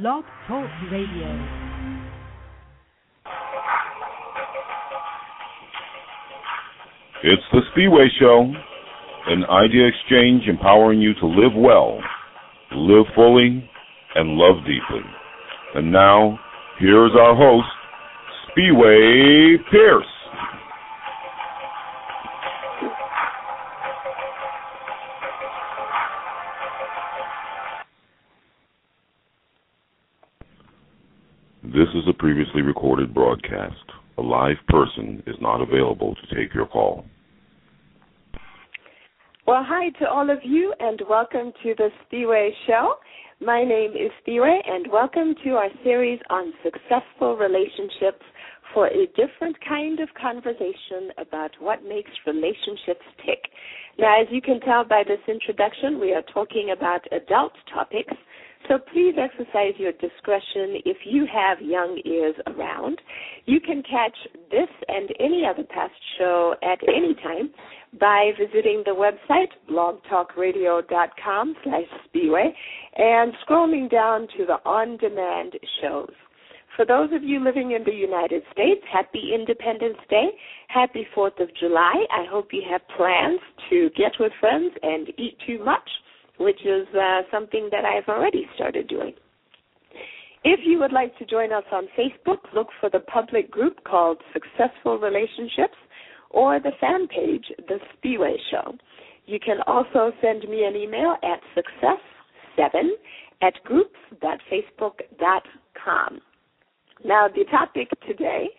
Blog Talk Radio. It's the Spiwe Show, an idea exchange empowering you to live well, live fully, and love deeply. And now, here's our host, Spiwe Pierce. Broadcast. A live person is not available to take your call. Well, hi to all of you, and welcome to the Spiwe Show. My name is Spiwe, and welcome to our series on successful relationships for a different kind of conversation about what makes relationships tick. Now, as you can tell by this introduction, we are talking about adult topics. So please exercise your discretion if you have young ears around. You can catch this and any other past show at any time by visiting the website blogtalkradio.com slash spiwe and scrolling down to the on-demand shows. For those of you living in the United States, happy Independence Day. Happy 4th of July. I hope you have plans to get with friends and eat too much which is uh, something that I've already started doing. If you would like to join us on Facebook, look for the public group called Successful Relationships or the fan page, The Spiwe Show. You can also send me an email at success7 at groups.facebook.com. Now, the topic today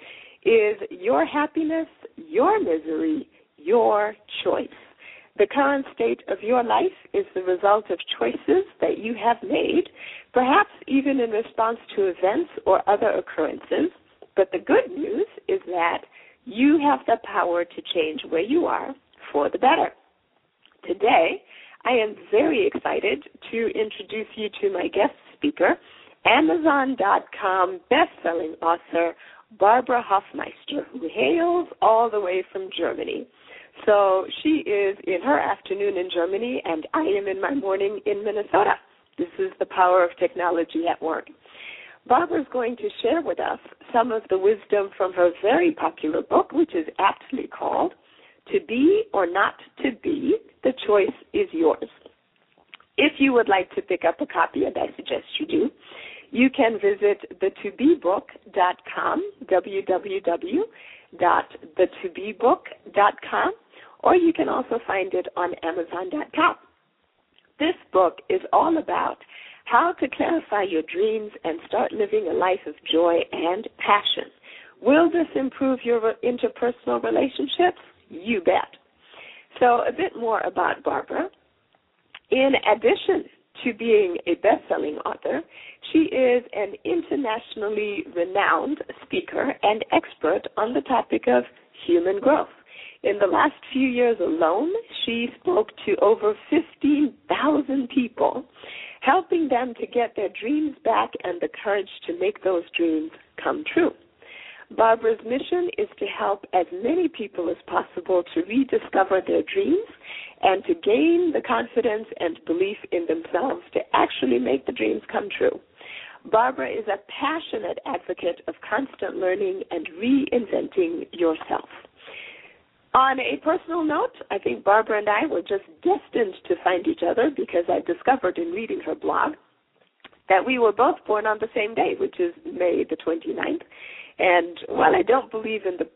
is your happiness, your misery, your choice. The current state of your life is the result of choices that you have made, perhaps even in response to events or other occurrences. But the good news is that you have the power to change where you are for the better. Today, I am very excited to introduce you to my guest speaker, Amazon.com bestselling author Barbara Hofmeister, who hails all the way from Germany. So she is in her afternoon in Germany, and I am in my morning in Minnesota. This is the power of technology at work. Barbara is going to share with us some of the wisdom from her very popular book, which is aptly called To Be or Not to Be, The Choice is Yours. If you would like to pick up a copy, and I suggest you do, you can visit the2bebook.com, www.the2bebook.com, or you can also find it on Amazon.com. This book is all about how to clarify your dreams and start living a life of joy and passion. Will this improve your interpersonal relationships? You bet. So, a bit more about Barbara. In addition to being a best selling author, she is an internationally renowned speaker and expert on the topic of human growth. In the last few years alone, she spoke to over 15,000 people, helping them to get their dreams back and the courage to make those dreams come true. Barbara's mission is to help as many people as possible to rediscover their dreams and to gain the confidence and belief in themselves to actually make the dreams come true. Barbara is a passionate advocate of constant learning and reinventing yourself. On a personal note, I think Barbara and I were just destined to find each other because I discovered in reading her blog that we were both born on the same day, which is May the 29th. And while I don't believe in the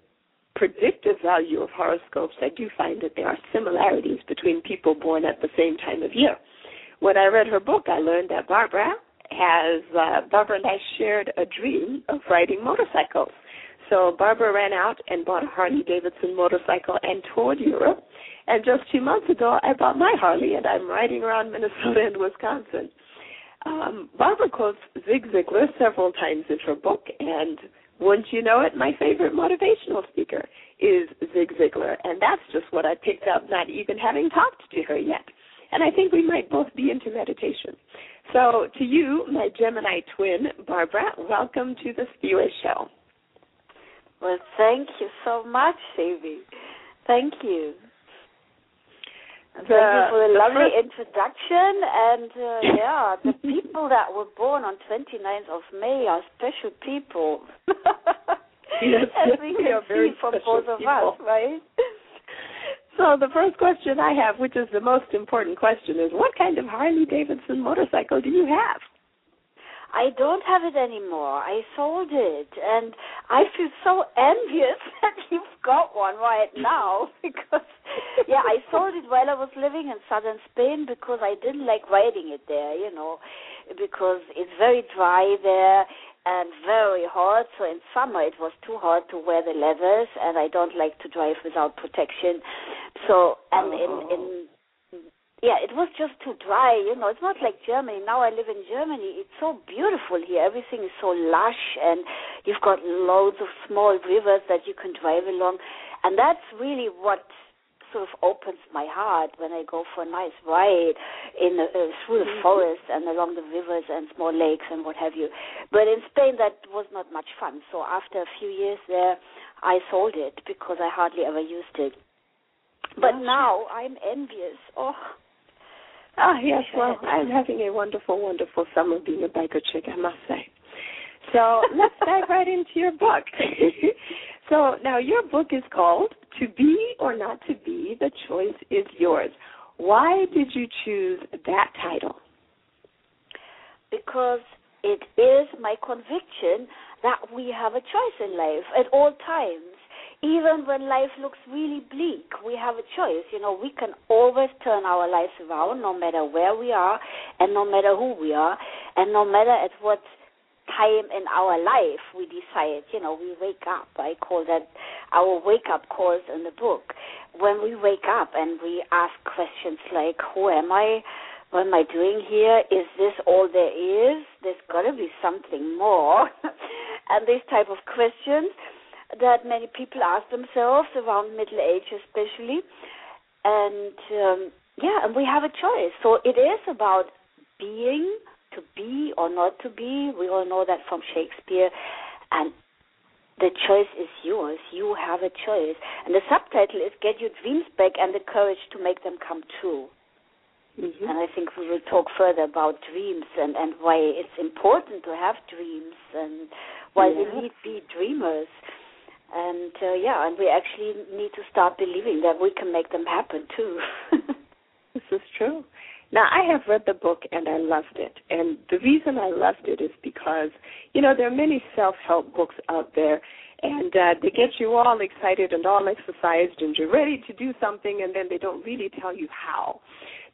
predictive value of horoscopes, I do find that there are similarities between people born at the same time of year. When I read her book, I learned that Barbara has, uh, Barbara and I shared a dream of riding motorcycles. So Barbara ran out and bought a Harley Davidson motorcycle and toured Europe. And just two months ago, I bought my Harley and I'm riding around Minnesota and Wisconsin. Um, Barbara quotes Zig Ziglar several times in her book, and wouldn't you know it, my favorite motivational speaker is Zig Ziglar, and that's just what I picked up, not even having talked to her yet. And I think we might both be into meditation. So, to you, my Gemini twin, Barbara, welcome to the Spiwe Show. Well, thank you so much, Savy. Thank you. Thank you for the lovely introduction. And uh, yeah, the people that were born on 29th of May are special people. yes, As we can are very see from both of people. us, right? So the first question I have, which is the most important question, is what kind of Harley Davidson motorcycle do you have? I don't have it anymore. I sold it, and I feel so envious that you've got one right now because, yeah, I sold it while I was living in southern Spain because I didn't like riding it there, you know, because it's very dry there and very hot. So in summer it was too hot to wear the leathers, and I don't like to drive without protection. So and in in oh. Yeah, it was just too dry. You know, it's not like Germany. Now I live in Germany. It's so beautiful here. Everything is so lush, and you've got loads of small rivers that you can drive along, and that's really what sort of opens my heart when I go for a nice ride in the, uh, through the forest and along the rivers and small lakes and what have you. But in Spain, that was not much fun. So after a few years there, I sold it because I hardly ever used it. But Oh, now I'm envious. Oh. Ah, yes. Well, I'm having a wonderful, wonderful summer being a biker chick, I must say. So let's dive right into your book. so now your book is called "To Be or Not to Be: The Choice Is Yours." Why did you choose that title? because it is my conviction that we have a choice in life at all times. Even when life looks really bleak, we have a choice. You know, we can always turn our lives around no matter where we are and no matter who we are and no matter at what time in our life we decide, you know, we wake up. I call that our wake up calls in the book. When we wake up and we ask questions like, Who am I? What am I doing here? Is this all there is? There's got to be something more. and these type of questions that many people ask themselves around middle age, especially. And um, yeah, and we have a choice. So it is about being, to be or not to be. We all know that from Shakespeare. And the choice is yours. You have a choice. And the subtitle is Get Your Dreams Back and the Courage to Make Them Come True. Mm-hmm. And I think we will talk further about dreams and, and why it's important to have dreams and why we need to be dreamers. And uh, yeah, and we actually need to start believing that we can make them happen too. This is true. Now, I have read the book and I loved it. And the reason I loved it is because, you know, there are many self help books out there, and uh, they get you all excited and all exercised, and you're ready to do something, and then they don't really tell you how.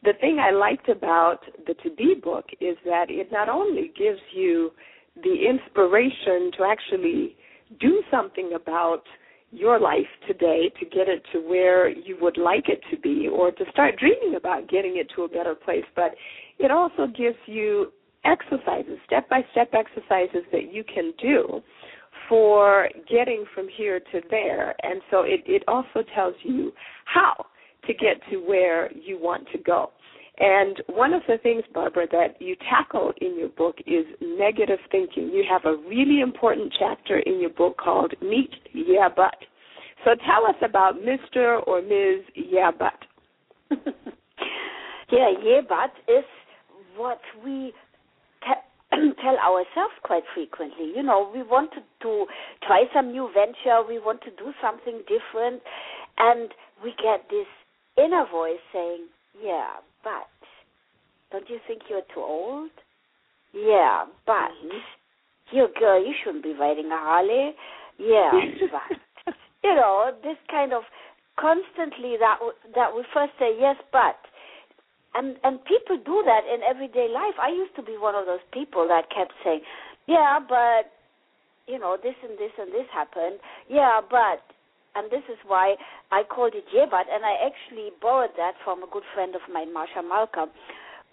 The thing I liked about the To Be book is that it not only gives you the inspiration to actually do something about your life today to get it to where you would like it to be or to start dreaming about getting it to a better place. But it also gives you exercises step by step exercises that you can do for getting from here to there. And so it it also tells you how to get to where you want to go and one of the things, Barbara, that you tackle in your book is negative thinking. You have a really important chapter in your book called Meet Yeah But. So tell us about Mr. or Ms. Yeah But. yeah, yeah, but is what we tell ourselves quite frequently. You know, we want to, to try some new venture, we want to do something different, and we get this inner voice saying, yeah, but don't you think you're too old? Yeah, but mm-hmm. you girl, you shouldn't be riding a Harley. Yeah, but you know this kind of constantly that w- that we first say yes, but and and people do that in everyday life. I used to be one of those people that kept saying, yeah, but you know this and this and this happened. Yeah, but and this is why I called it yeah, but and I actually borrowed that from a good friend of mine, Marsha Malcolm,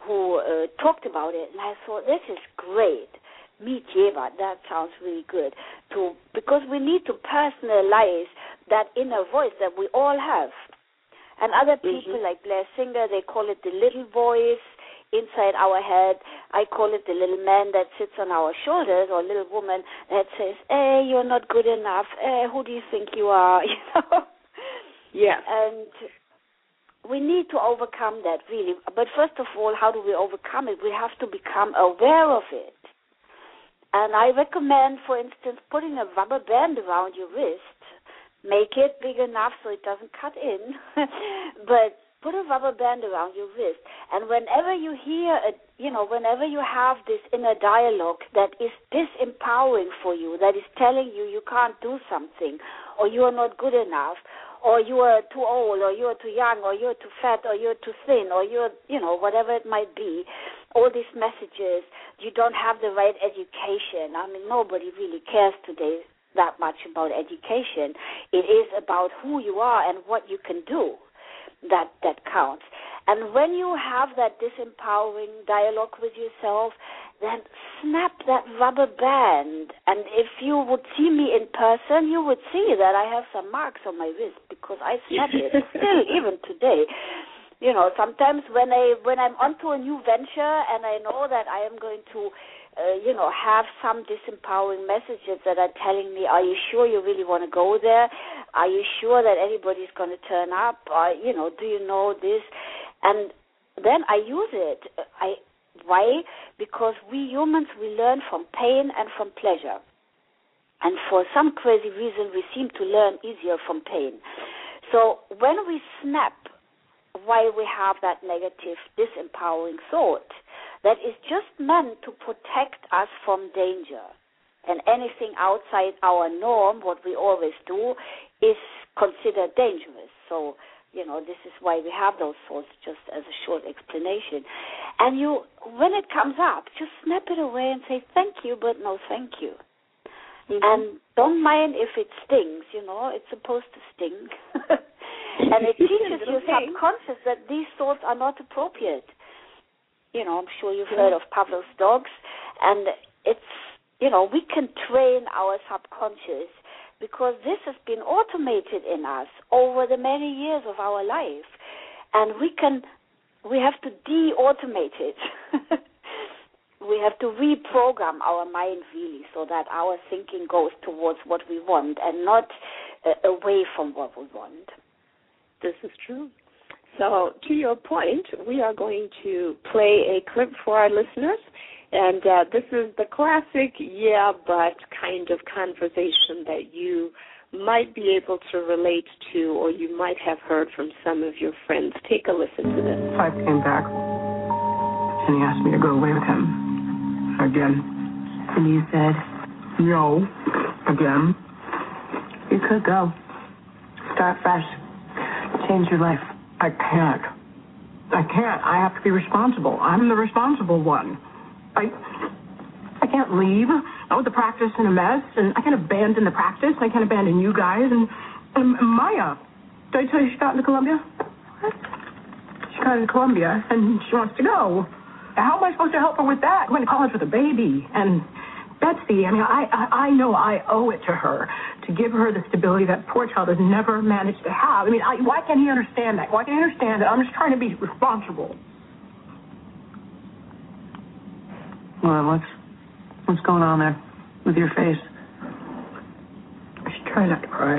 who uh, talked about it, and I thought this is great. Meet Jeva, that sounds really good. To because we need to personalize that inner voice that we all have. And other people Mhm. like Blair Singer, they call it the little voice inside our head. I call it the little man that sits on our shoulders, or little woman that says, "Hey, you're not good enough. Hey, who do you think you are?" You know. Yes. And we need to overcome that really. But first of all, how do we overcome it? We have to become aware of it. And I recommend, for instance, putting a rubber band around your wrist. Make it big enough so it doesn't cut in, but put a rubber band around your wrist. And whenever you hear, a, you know, whenever you have this inner dialogue that is disempowering for you, that is telling you you can't do something, or you are not good enough, or you are too old, or you are too young, or you're too fat, or you're too thin, or you're, you know, whatever it might be, all these messages, you don't have the right education. I mean, nobody really cares today that much about education. It is about who you are and what you can do that that counts. And when you have that disempowering dialogue with yourself, then snap that rubber band. And if you would see me in person, you would see that I have some marks on my wrist because I snap it still even today. You know, sometimes when I when I'm onto a new venture and I know that I am going to uh, you know, have some disempowering messages that are telling me, "Are you sure you really want to go there? Are you sure that everybody's going to turn up? You know, do you know this?" And then I use it. I why? Because we humans, we learn from pain and from pleasure. And for some crazy reason, we seem to learn easier from pain. So when we snap why we have that negative, disempowering thought, that is just meant to protect us from danger. And anything outside our norm, what we always do, is considered dangerous. So you know this is why we have those thoughts just as a short explanation and you when it comes up just snap it away and say thank you but no thank you mm-hmm. and don't mind if it stings you know it's supposed to sting and it teaches your subconscious that these thoughts are not appropriate you know i'm sure you've heard of pavlov's dogs. And it's you know we can train our subconscious because this has been automated in us over the many years of our life. And we can we have to de-automate it. We have to reprogram our mind really so that our thinking goes towards what we want and not uh, away from what we want. This is true so to your point we are going to play a clip for our listeners and uh, this is the classic, yeah, but kind of conversation that you might be able to relate to or you might have heard from some of your friends. Take a listen to this. Five came back and he asked me to go away with him again. And you said, no, again. You could go. Start fresh. Change your life. I can't. I can't. I have to be responsible. I'm the responsible one. I I can't leave. With the practice in a mess, and I can't abandon the practice. I can't abandon you guys. And, and Maya, did I tell you she got into Columbia? What? She got into Columbia, and she wants to go. How am I supposed to help her with that? Going to college with a baby, and Betsy. I mean, I, I I know I owe it to her to give her the stability that poor child has never managed to have. I mean, I, why can't he understand that? Why can't he understand that I'm just trying to be responsible? Well, what's what's going on there with your face? I should try not to cry.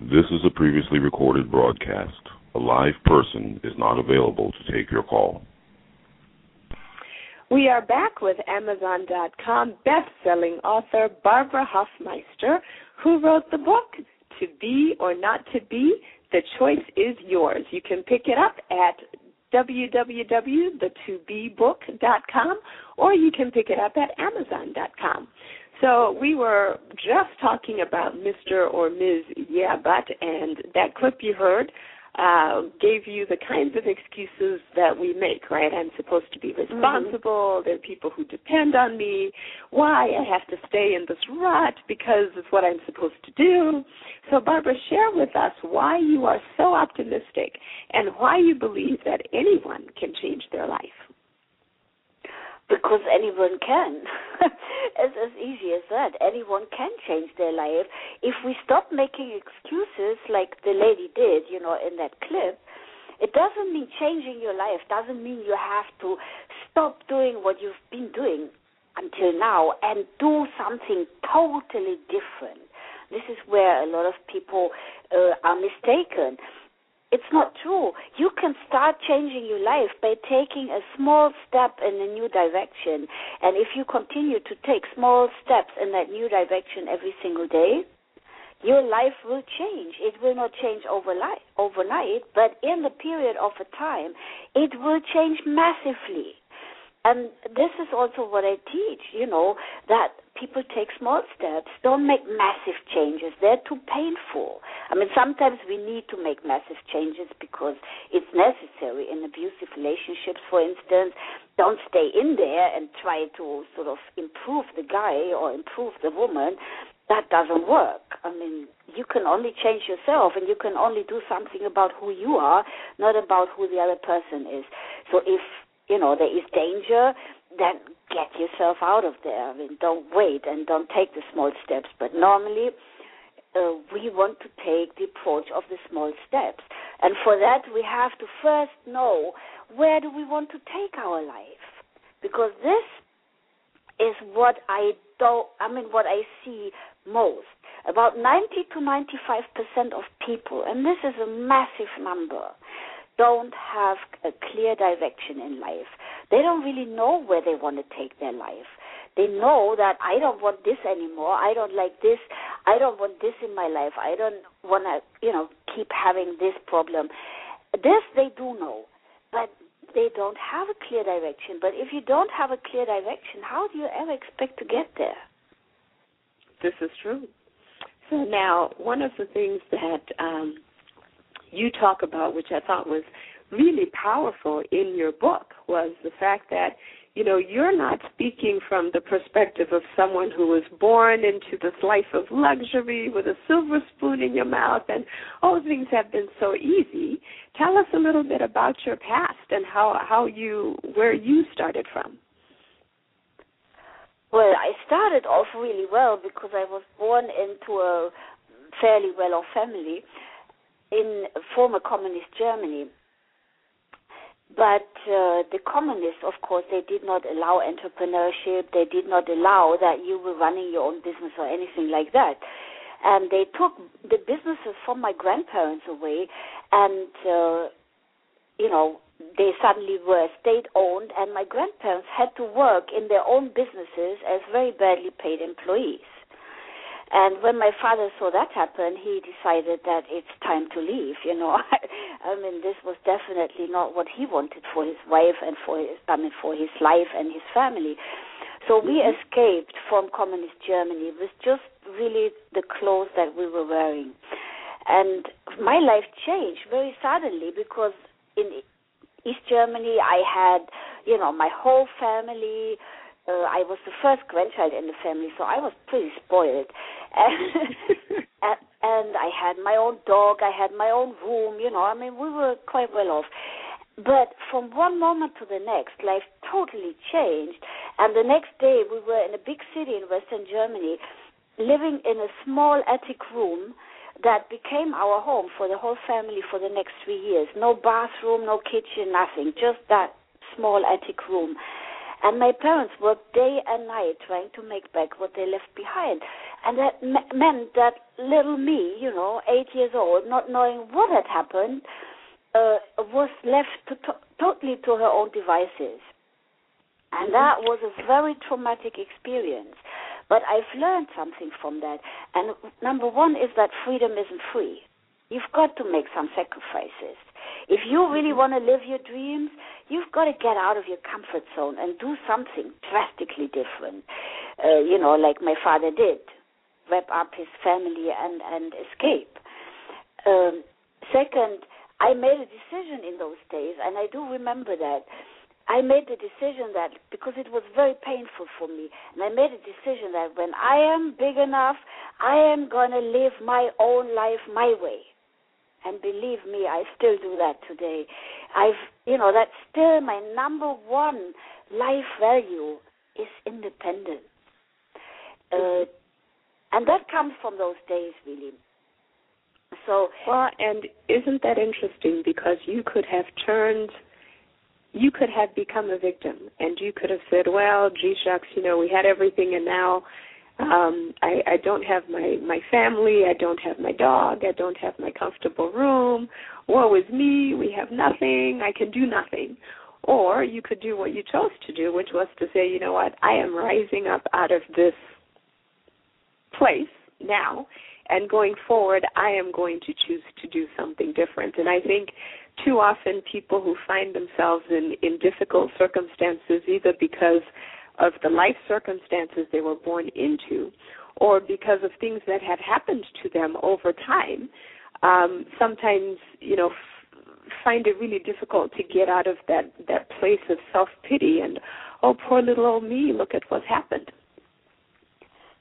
This is a previously recorded broadcast. A live person is not available to take your call. We are back with Amazon.com best-selling author Barbara Hofmeister, who wrote the book To Be or Not to Be the choice is yours. You can pick it up at www.the2bbook.com or you can pick it up at amazon.com. So we were just talking about Mr. or Ms. Yeah But and that clip you heard uh, gave you the kinds of excuses that we make, right? I'm supposed to be mm-hmm. responsible. Mm-hmm. There are people who depend on me. Why? I have to stay in this rut because it's what I'm supposed to do. So, Barbara, share with us why you are so optimistic and why you believe that anyone can change their life because anyone can. it's as easy as that. Anyone can change their life. If we stop making excuses like the lady did, you know, in that clip, it doesn't mean changing your life, doesn't mean you have to stop doing what you've been doing until now and do something totally different. This is where a lot of people uh, are mistaken. It's not true. You can start changing your life by taking a small step in a new direction. And if you continue to take small steps in that new direction every single day, your life will change. It will not change overnight, but in the period of a time, it will change massively. And this is also what I teach, you know, that people take small steps, don't make massive changes. They're too painful. I mean, sometimes we need to make massive changes because it's necessary in abusive relationships, for instance. Don't stay in there and try to sort of improve the guy or improve the woman. That doesn't work. I mean, you can only change yourself and you can only do something about who you are, not about who the other person is. So if you know there is danger, then get yourself out of there. I mean, don't wait and don't take the small steps. But normally, uh, we want to take the approach of the small steps, and for that we have to first know where do we want to take our life, because this is what I don't. I mean, what I see most. About 90 to 95 percent of people, and this is a massive number, don't have a clear direction in life. They don't really know where they want to take their life. They know that I don't want this anymore. I don't like this. I don't want this in my life. I don't want to, you know, keep having this problem. This they do know, but they don't have a clear direction. But if you don't have a clear direction, how do you ever expect to get there? This is true. So now, one of the things that um, you talk about, which I thought was really powerful in your book, was the fact that you know you're not speaking from the perspective of someone who was born into this life of luxury with a silver spoon in your mouth and oh things have been so easy. Tell us a little bit about your past and how how you where you started from. Well i started off really well because i was born into a fairly well off family in former communist Germany. But uh, the communists, of course, they did not allow entrepreneurship. They did not allow that you were running your own business or anything like that. And they took the businesses from my grandparents away, and uh, you know they suddenly were state owned, and my grandparents had to work in their own businesses as very badly paid employees. And when my father saw that happen, he decided that it's time to leave. You know, I mean, this was definitely not what he wanted for his wife and for his, I mean, for his life and his family. So we mm-hmm. escaped from communist Germany with just really the clothes that we were wearing. And my life changed very suddenly because in East Germany I had, you know, my whole family uh, I was the first grandchild in the family, so I was pretty spoiled. And, and I had my own dog, I had my own room, you know, I mean, we were quite well off. But from one moment to the next, life totally changed. And the next day, we were in a big city in Western Germany, living in a small attic room that became our home for the whole family for the next three years. No bathroom, no kitchen, nothing, just that small attic room. And my parents worked day and night trying to make back what they left behind. And that me- meant that little me, you know, eight years old, not knowing what had happened, uh, was left to to- totally to her own devices. And that was a very traumatic experience. But I've learned something from that. And number one is that freedom isn't free. You've got to make some sacrifices. If you really want to live your dreams, you've got to get out of your comfort zone and do something drastically different. Uh, you know, like my father did, wrap up his family and and escape. Um, second, I made a decision in those days, and I do remember that. I made the decision that because it was very painful for me, and I made a decision that when I am big enough, I am going to live my own life my way. And believe me, I still do that today. I've, you know, that's still my number one life value is independence. Uh, and that comes from those days, really. So, well, and isn't that interesting? Because you could have turned, you could have become a victim, and you could have said, "Well, gee shucks, you know, we had everything, and now Um, I, I don't have my my family. I don't have my dog. I don't have my comfortable room. Woe is me. We have nothing. I can do nothing. Or you could do what you chose to do, which was to say, you know what, I am rising up out of this place now, and going forward, I am going to choose to do something different. And I think too often people who find themselves in, in difficult circumstances, either because of the life circumstances they were born into, or because of things that have happened to them over time, um, sometimes you know f- find it really difficult to get out of that that place of self pity and oh poor little old me, look at what's happened.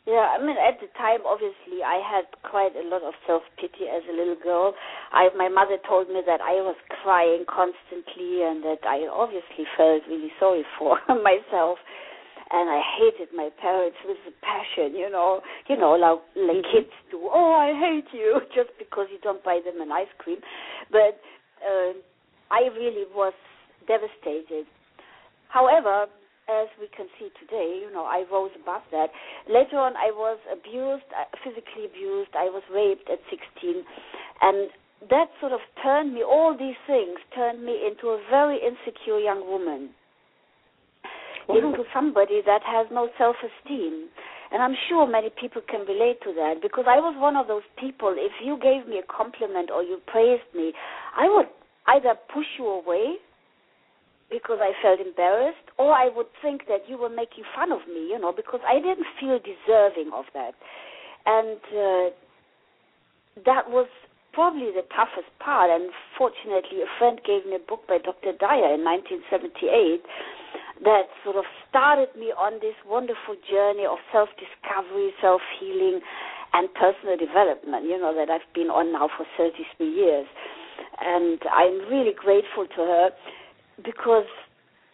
Yeah, I mean, at the time, obviously, I had quite a lot of self pity as a little girl. I, my mother told me that I was crying constantly, and that I obviously felt really sorry for myself. And I hated my parents with a passion, you know, you know, like, like mm-hmm. kids do. Oh, I hate you just because you don't buy them an ice cream. But uh, I really was devastated. However, as we can see today, you know, I rose above that. Later on, I was abused, uh, physically abused. I was raped at 16, and that sort of turned me. All these things turned me into a very insecure young woman, into somebody that has no self-esteem. And I'm sure many people can relate to that because I was one of those people. If you gave me a compliment or you praised me, I would either push you away because I felt embarrassed, or I would think that you were making fun of me, you know, because I didn't feel deserving of that. And uh, that was probably the toughest part. And fortunately, a friend gave me a book by Dr. Dyer in 1978 that sort of started me on this wonderful journey of self discovery, self healing, and personal development, you know, that I've been on now for 33 years. And I'm really grateful to her because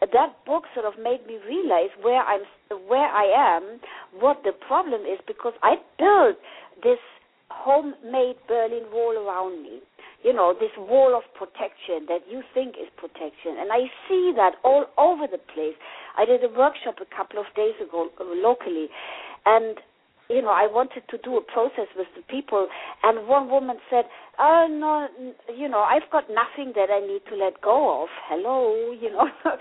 that book sort of made me realize where I'm, where I am, what the problem is, because I built this homemade Berlin Wall around me. You know, this wall of protection that you think is protection. And I see that all over the place. I did a workshop a couple of days ago uh, locally, and you know, I wanted to do a process with the people, and one woman said, "Oh no, you know, I've got nothing that I need to let go of." Hello, you know.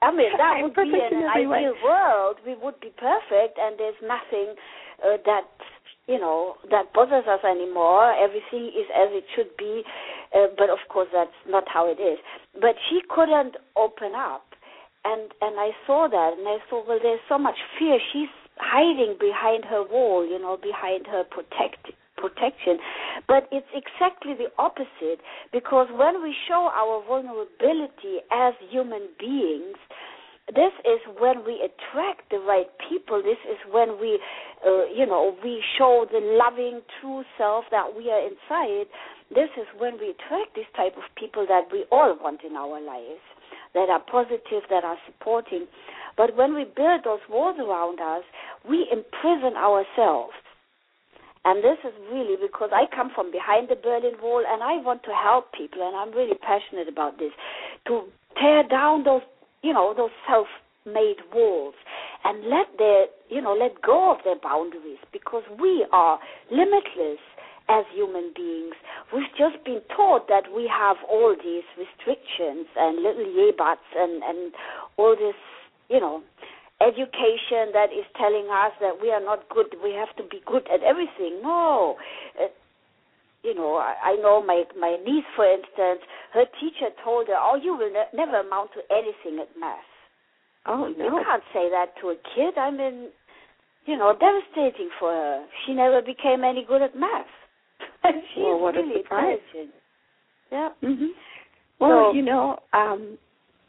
Uh, I mean, that would be an ideal world. We would be perfect, and there's nothing uh, that you know that bothers us anymore. Everything is as it should be, uh, but of course that's not how it is. But she couldn't open up, and and I saw that, and I saw well, there's so much fear. She's hiding behind her wall, you know, behind her protect protection. But it's exactly the opposite because when we show our vulnerability as human beings, this is when we attract the right people. This is when we, uh, you know, we show the loving, true self that we are inside. This is when we attract this type of people that we all want in our lives, that are positive, that are supporting. But when we build those walls around us, we imprison ourselves. And this is really because I come from behind the Berlin Wall and I want to help people and I'm really passionate about this to tear down those, you know, those self made walls and let their, you know, let go of their boundaries because we are limitless as human beings. We've just been taught that we have all these restrictions and little yebuts and, and all this you know, education that is telling us that we are not good, we have to be good at everything. No. Uh, You know, I, I know my my niece, for instance, her teacher told her, "Oh, you will ne- never amount to anything at math." Oh no! You can't say that to a kid. I mean, you know, devastating for her. She never became any good at math. and she's well, what really intelligent. Yeah. Mhm. Well, So- you know, um,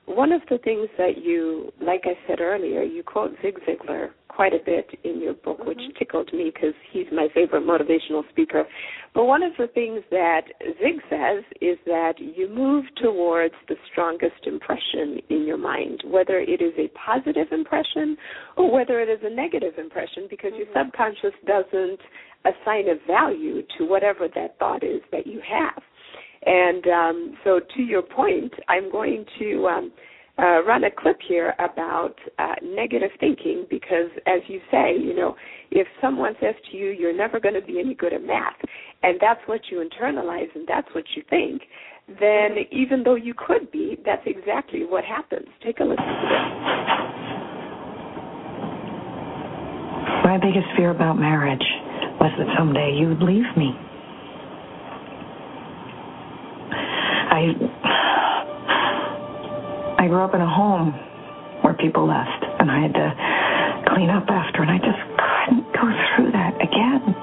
one of the things that you, like I said earlier, you quote Zig Ziglar quite a bit in your book, which Mhm. tickled me because he's my favorite motivational speaker. But one of the things that Zig says is that you move towards the strongest impression in your mind, whether it is a positive impression or whether it is a negative impression, because your Mhm. subconscious doesn't assign a value to whatever that thought is that you have. And um, so, to your point, I'm going to um, uh, run a clip here about uh, negative thinking because, as you say, you know, if someone says to you, "You're never going to be any good at math," and that's what you internalize and that's what you think, then even though you could be, that's exactly what happens. Take a listen to this. My biggest fear about marriage was that someday you would leave me. I I grew up in a home where people left and I had to clean up after and I just couldn't go through that again.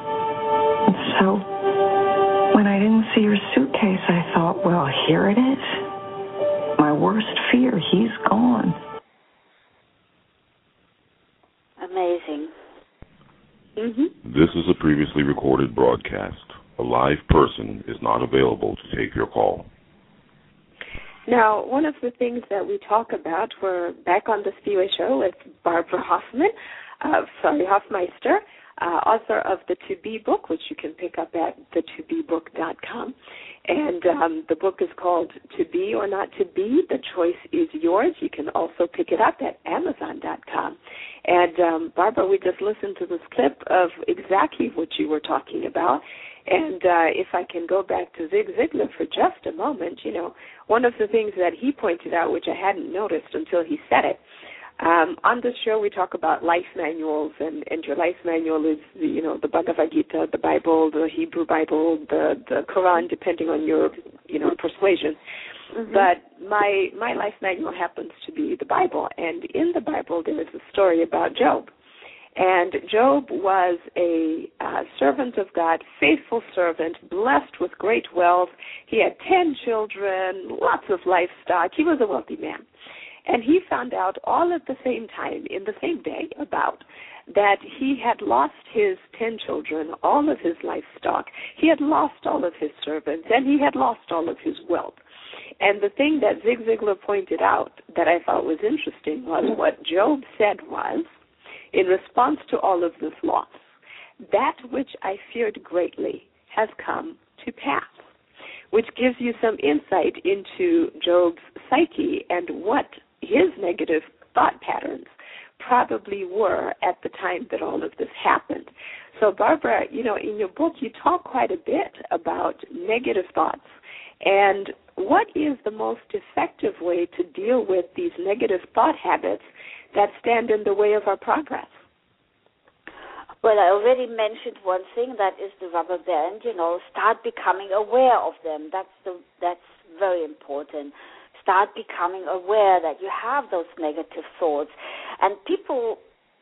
And so when I didn't see your suitcase I thought, well, here it is. My worst fear, he's gone. Amazing. Mm-hmm. This is a previously recorded broadcast. A live person is not available to take your call. Now, one of the things that we talk about, we're back on the Spiwe Show with Barbara Hoffman, uh, sorry, Hofmeister, uh, author of the To Be book, which you can pick up at the2bebook.com. And um, the book is called To Be or Not to Be. The choice is yours. You can also pick it up at amazon.com. And um, Barbara, we just listened to this clip of exactly what you were talking about. And uh, if I can go back to Zig Ziglar for just a moment, you know, one of the things that he pointed out, which I hadn't noticed until he said it, um, on this show we talk about life manuals, and, and your life manual is, the, you know, the Bhagavad Gita, the Bible, the Hebrew Bible, the the Quran, depending on your, you know, persuasion. Mm-hmm. But my my life manual happens to be the Bible, and in the Bible there is a story about Job. And Job was a uh, servant of God, faithful servant, blessed with great wealth. He had 10 children, lots of livestock. He was a wealthy man. And he found out all at the same time, in the same day, about that he had lost his 10 children, all of his livestock. He had lost all of his servants, and he had lost all of his wealth. And the thing that Zig Ziglar pointed out that I thought was interesting was what Job said was, in response to all of this loss, that which I feared greatly has come to pass, which gives you some insight into Job's psyche and what his negative thought patterns probably were at the time that all of this happened. So, Barbara, you know, in your book, you talk quite a bit about negative thoughts and what is the most effective way to deal with these negative thought habits that stand in the way of our progress? Well, I already mentioned one thing that is the rubber band. You know, start becoming aware of them. That's the that's very important. Start becoming aware that you have those negative thoughts, and people,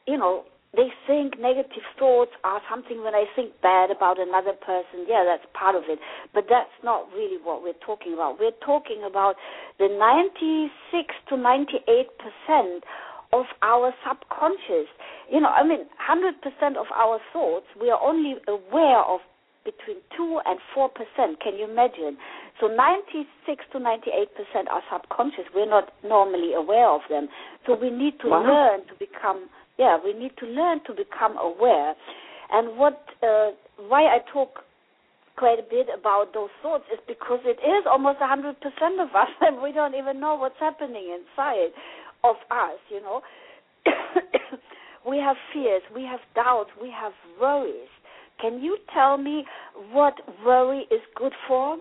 you know, they think negative thoughts are something when I think bad about another person. Yeah, that's part of it, but that's not really what we're talking about. We're talking about the 96 to 98 percent of our subconscious. You know, I mean, 100% of our thoughts, we are only aware of between 2 and 4%. Can you imagine? So 96 to 98% are subconscious. We're not normally aware of them. So we need to Wow. learn to become, yeah, we need to learn to become aware. And what, uh, why I talk quite a bit about those thoughts is because it is almost 100% of us and we don't even know what's happening inside of us, you know. we have fears, we have doubts, we have worries. Can you tell me what worry is good for?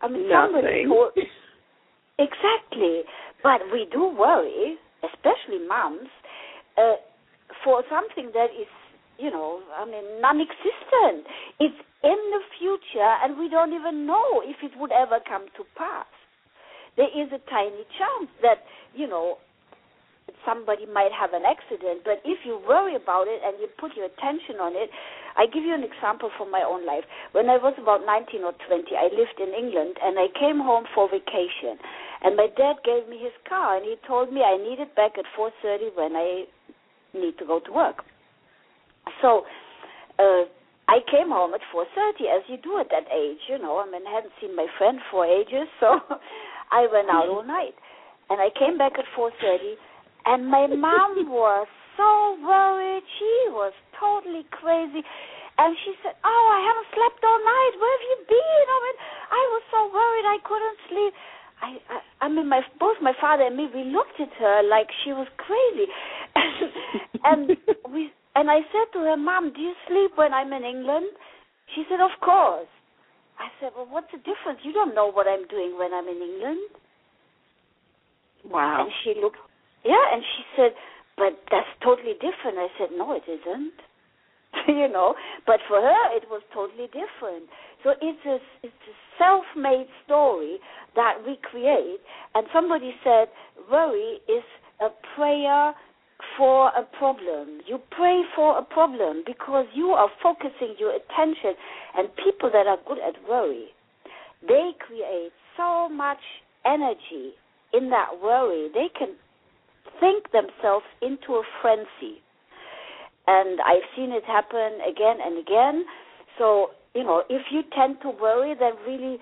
I mean, somebody Nothing. told exactly, but we do worry, especially moms, uh, for something that is, you know, I mean, non-existent. It's in the future, and we don't even know if it would ever come to pass. There is a tiny chance that, you know, somebody might have an accident, but if you worry about it and you put your attention on it, I give you an example from my own life. When I was about 19 or 20, I lived in England and I came home for vacation. And my dad gave me his car and he told me I need it back at 4:30 when I need to go to work. So, uh I came home at 4:30 as you do at that age, you know. I mean, I hadn't seen my friend for ages, so I went out hmm. all night. And I came back at 4:30 and my mom was so worried. She was totally crazy. And she said, "Oh, I haven't slept all night. Where have you been? I mean, I was so worried I couldn't sleep." I, I, I mean, my both my father and me, we looked at her like she was crazy, and we and I said to her, "Mom, do you sleep when I'm in England?" She said, "Of course." I said, "Well, what's the difference? You don't know what I'm doing when I'm in England." Wow. And she looked, yeah, and she said, "But that's totally different." I said, "No, it isn't." you know, but for her it was totally different. So it's a it's a self-made story that we create. And somebody said, worry is a prayer for a problem. You pray for a problem because you are focusing your attention. And people that are good at worry, they create so much energy in that worry. They can think themselves into a frenzy. And I've seen it happen again and again. So, you know, if you tend to worry, then really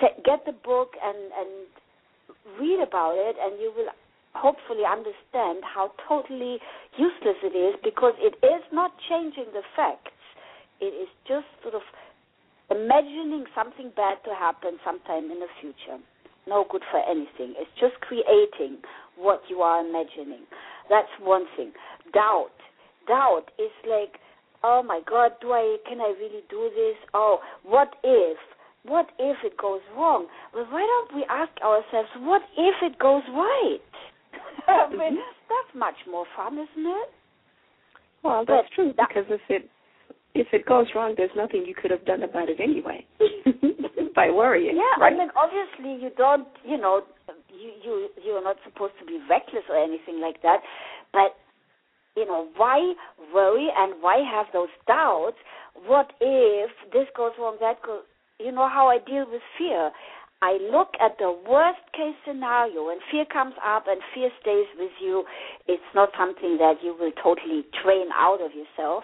t- get the book and, and read about it, and you will hopefully understand how totally useless it is because it is not changing the facts. It is just sort of imagining something bad to happen sometime in the future. No good for anything. It's just creating what you are imagining. That's one thing. Doubt. Doubt is like, oh my God, do I? Can I really do this? Oh, what if? What if it goes wrong? Well, why don't we ask ourselves, what if it goes right? I mean, mm-hmm. that's much more fun, isn't it? Well, that's but true that, because if it if it goes wrong, there's nothing you could have done about it anyway by worrying. Yeah, right? I mean, obviously you don't, you know, you you you're not supposed to be reckless or anything like that, but you know, why worry and why have those doubts? What if this goes wrong, that goes? You know how I deal with fear. I look at the worst case scenario and fear comes up and fear stays with you. It's not something that you will totally train out of yourself.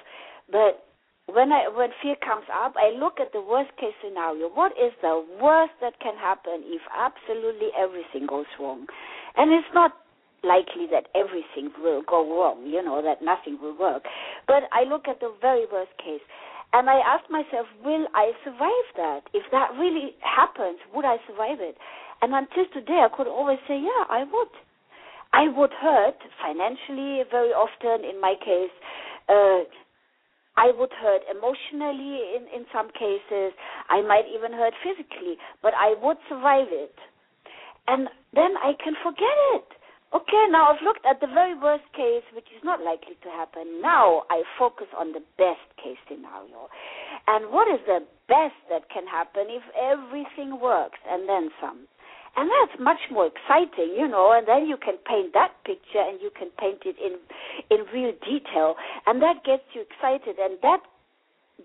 But when I when fear comes up, I look at the worst case scenario. What is the worst that can happen if absolutely everything goes wrong? And it's not likely that everything will go wrong, you know, that nothing will work. But I look at the very worst case. And I asked myself, will I survive that? If that really happens, would I survive it? And until today, I could always say, yeah, I would. I would hurt financially very often in my case. Uh, I would hurt emotionally in, in some cases. I might even hurt physically, but I would survive it. And then I can forget it. Okay, now I've looked at the very worst case, which is not likely to happen. Now I focus on the best case scenario. And what is the best that can happen if everything works and then some? And that's much more exciting, you know, and then you can paint that picture and you can paint it in in real detail and that gets you excited and that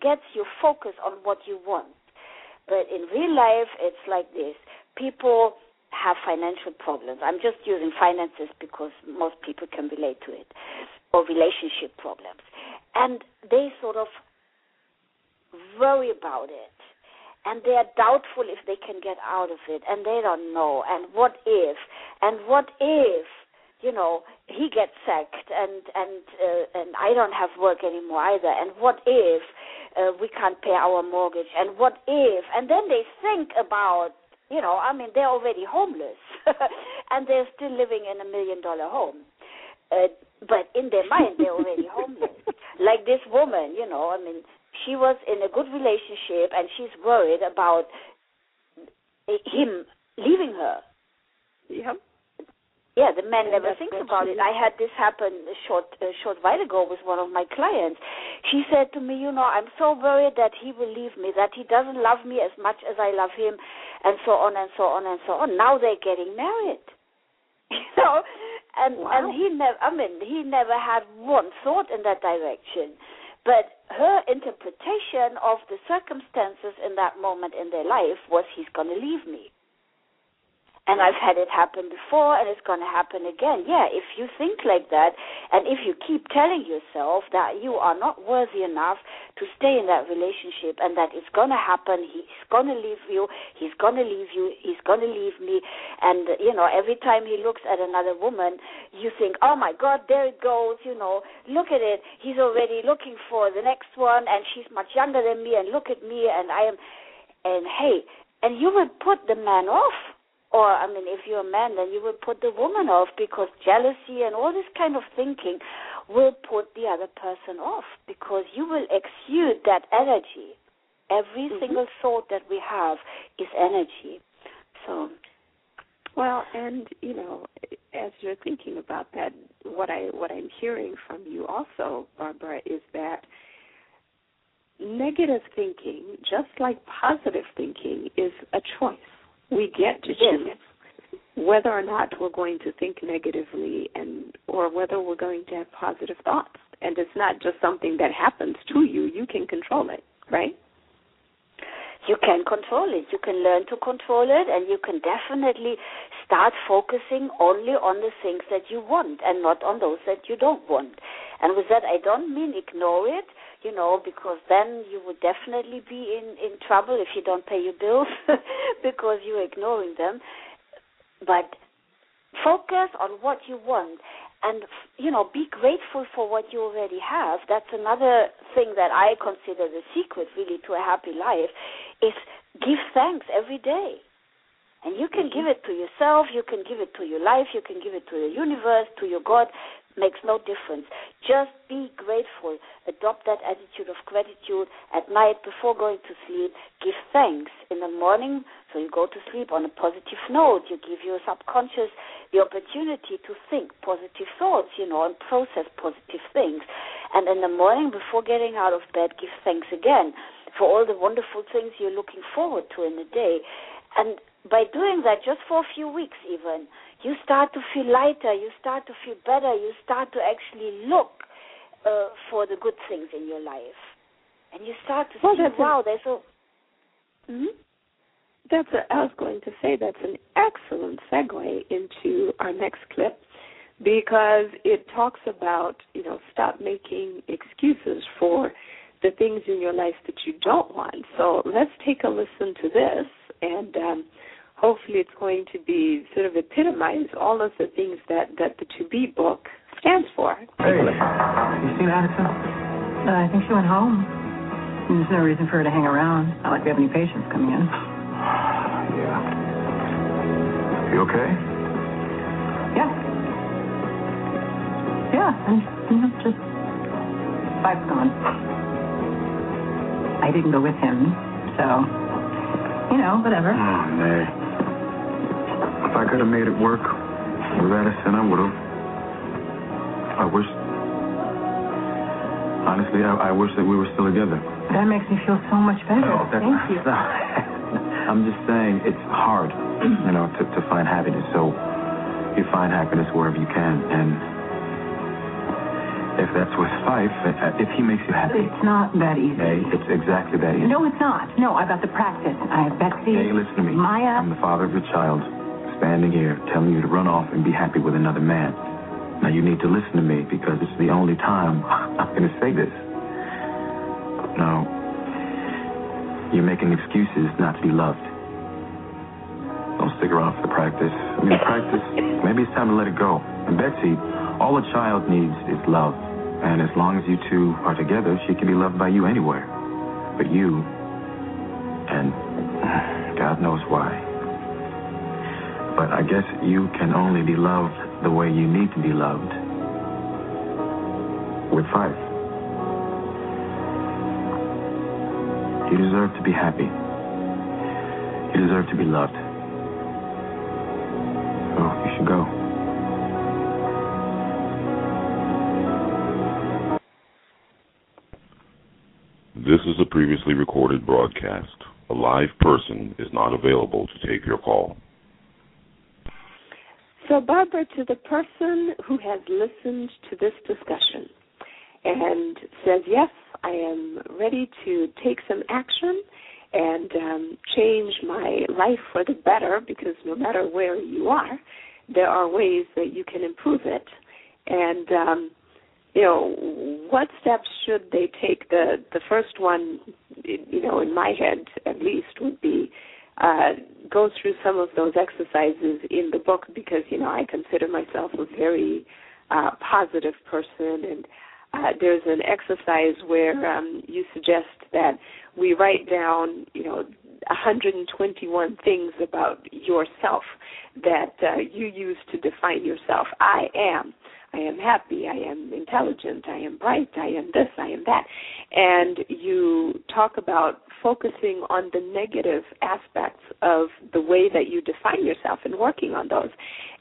gets you focus on what you want. But in real life it's like this. People have financial problems. I'm just using finances because most people can relate to it, or relationship problems. And they sort of worry about it. And they are doubtful if they can get out of it, and they don't know. And what if? And what if? You know, he gets sacked, and and uh, and I don't have work anymore either. And what if uh, we can't pay our mortgage? And what if? And then they think about you know, I mean, they're already homeless, and they're still living in a million dollar home. Uh, but in their mind, they're already homeless. Like this woman, you know, I mean, she was in a good relationship, and she's worried about him leaving her. Yep. Yeah, the man never thinks about it. I had this happen a short a short while ago with one of my clients. She said to me, you know, I'm so worried that he will leave me, that he doesn't love me as much as I love him, and so on and so on and so on. Now they're getting married. You know, and wow. and he never. I mean, he never had one thought in that direction. But her interpretation of the circumstances in that moment in their life was, he's going to leave me. And I've had it happen before, and it's going to happen again. Yeah, if you think like that, and if you keep telling yourself that you are not worthy enough to stay in that relationship, and that it's going to happen, he's going to leave you, he's going to leave you, he's going to leave me, and you know, every time he looks at another woman, you think, oh my God, there it goes. You know, look at it. He's already looking for the next one, and she's much younger than me, and look at me, and I am, and hey, and you will put the man off or I mean, if you're a man, then you will put the woman off because jealousy and all this kind of thinking will put the other person off because you will exude that energy. Every Mhm. single thought that we have is energy. So, Well, and you know, as you're thinking about that, what I what I'm hearing from you also, Barbara, is that negative thinking, just like positive thinking, is a choice. We get to choose whether or not we're going to think negatively and or whether we're going to have positive thoughts. And it's not just something that happens to you, you can control it, right? you can control it. You can learn to control it, and you can definitely start focusing only on the things that you want and not on those that you don't want. And with that, I don't mean ignore it, you know, because then you would definitely be in in trouble if you don't pay your bills because you're ignoring them. But focus on what you want and you know be grateful for what you already have that's another thing that i consider the secret really to a happy life is give thanks every day and you can give it to yourself you can give it to your life you can give it to the universe to your god. Makes no difference. Just be grateful. Adopt that attitude of gratitude at night before going to sleep. Give thanks in the morning so you go to sleep on a positive note. You give your subconscious the opportunity to think positive thoughts you know and process positive things. And in the morning before getting out of bed give thanks again for all the wonderful things you're looking forward to in the day. And by doing that just for a few weeks even you start to feel lighter you start to feel better you start to actually look uh, for the good things in your life and you start to Well, see that's a- wow there's a Mm-hmm. That's a, I was going to say that's an excellent segue into our next clip because it talks about you know stop making excuses for the things in your life that you don't want. So let's take a listen to this, and um, hopefully it's going to be sort of epitomize all of the things that that the To Be book stands for. Hey, you seen Addison? Uh, I think she went home. There's no reason for her to hang around. Not like we have any patients coming in. Yeah. You okay? Yeah. Yeah, and you know, just Spike's gone. I didn't go with him, so you know, whatever. Oh, Nay. If I could have made it work with Addison, I would have. I wish. Honestly, I, I wish that we were still together. That makes me feel so much better. No, that's Thank you. I'm just saying it's hard, you know, to, to find happiness. So you find happiness wherever you can, and if that's with Fife, if uh, uh, if he makes you happy, It's not that easy. hey, it's exactly that easy. No, it's not. No, I've got the practice. I have Betsy. Hey, listen to me. Maya. I'm the father of your child, standing here telling you to run off and be happy with another man. Now you need to listen to me because it's the only time I'm going to say this. No, you're making excuses not to be loved. Don't stick around for the practice. I mean, the practice. Maybe it's time to let it go. And Betsy, all a child needs is love. And as long as you two are together, she can be loved by you anywhere. But you, and God knows why. But I guess you can only be loved the way you need to be loved. With Fife. You deserve to be happy. You deserve to be loved. So you should go. This is a previously recorded broadcast. A live person is not available to take your call. So, Barbara, to the person who has listened to this discussion and says, Yes, I am ready to take some action and um, change my life for the better, because no matter where you are, there are ways that you can improve it. And, um, you know, what steps should they take? The, the first one, you know, in my head at least, would be uh, go through some of those exercises in the book because you know I consider myself a very uh, positive person, and uh, there's an exercise where um, you suggest that we write down you know 121 things about yourself that uh, you use to define yourself. I am. I am happy, I am intelligent, I am bright, I am this, I am that. And you talk about focusing on the negative aspects of the way that you define yourself and working on those.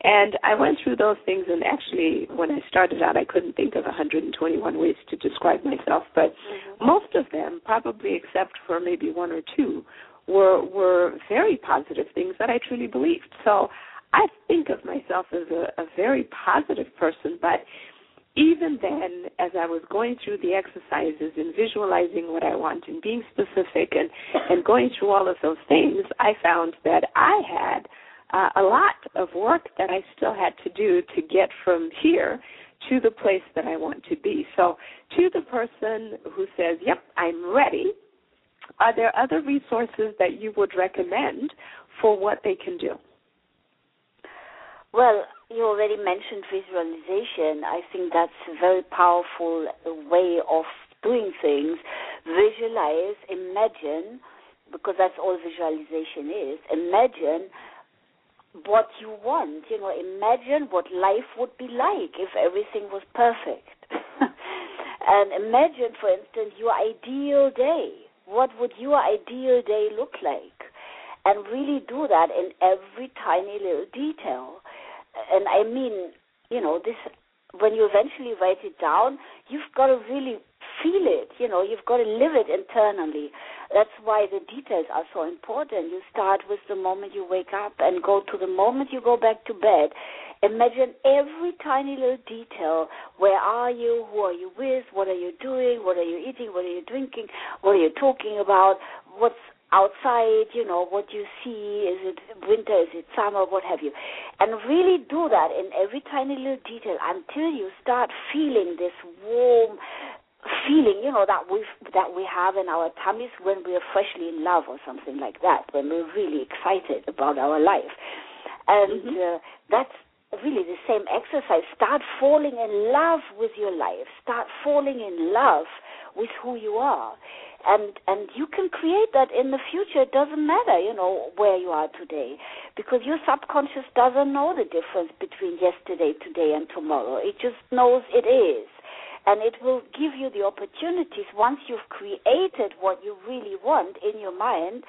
And I went through those things, and actually, when I started out, I couldn't think of 121 ways to describe myself, but mm-hmm. most of them, probably except for maybe one or two, were were very positive things that I truly believed. So I think of myself as a, a very positive person, but even then, as I was going through the exercises and visualizing what I want and being specific and, and going through all of those things, I found that I had uh, a lot of work that I still had to do to get from here to the place that I want to be. So, to the person who says, Yep, I'm ready, are there other resources that you would recommend for what they can do? Well, you already mentioned visualization. I think that's a very powerful uh, way of doing things. Visualize, imagine, because that's all visualization is. Imagine what you want. You know, imagine what life would be like if everything was perfect. and imagine, for instance, your ideal day. What would your ideal day look like? And really do that in every tiny little detail and I mean, you know, this when you eventually write it down, you've got to really feel it. You know, you've got to live it internally. That's why the details are so important. You start with the moment you wake up and go to the moment you go back to bed. Imagine every tiny little detail. Where are you? Who are you with? What are you doing? What are you eating? What are you drinking? What are you talking about? What's outside, you know, what you see, is it winter, is it summer, what have you. And really do that in every tiny little detail until you start feeling this warm feeling, you know, that we that we have in our tummies when we are freshly in love or something like that, when we're really excited about our life. And mm-hmm. uh, that's really the same exercise. Start falling in love with your life. Start falling in love with who you are and and you can create that in the future. It doesn't matter you know where you are today. Because your subconscious doesn't know the difference between yesterday today and tomorrow. It just knows it is. And it will give you the opportunities once you've created what you really want in your mind.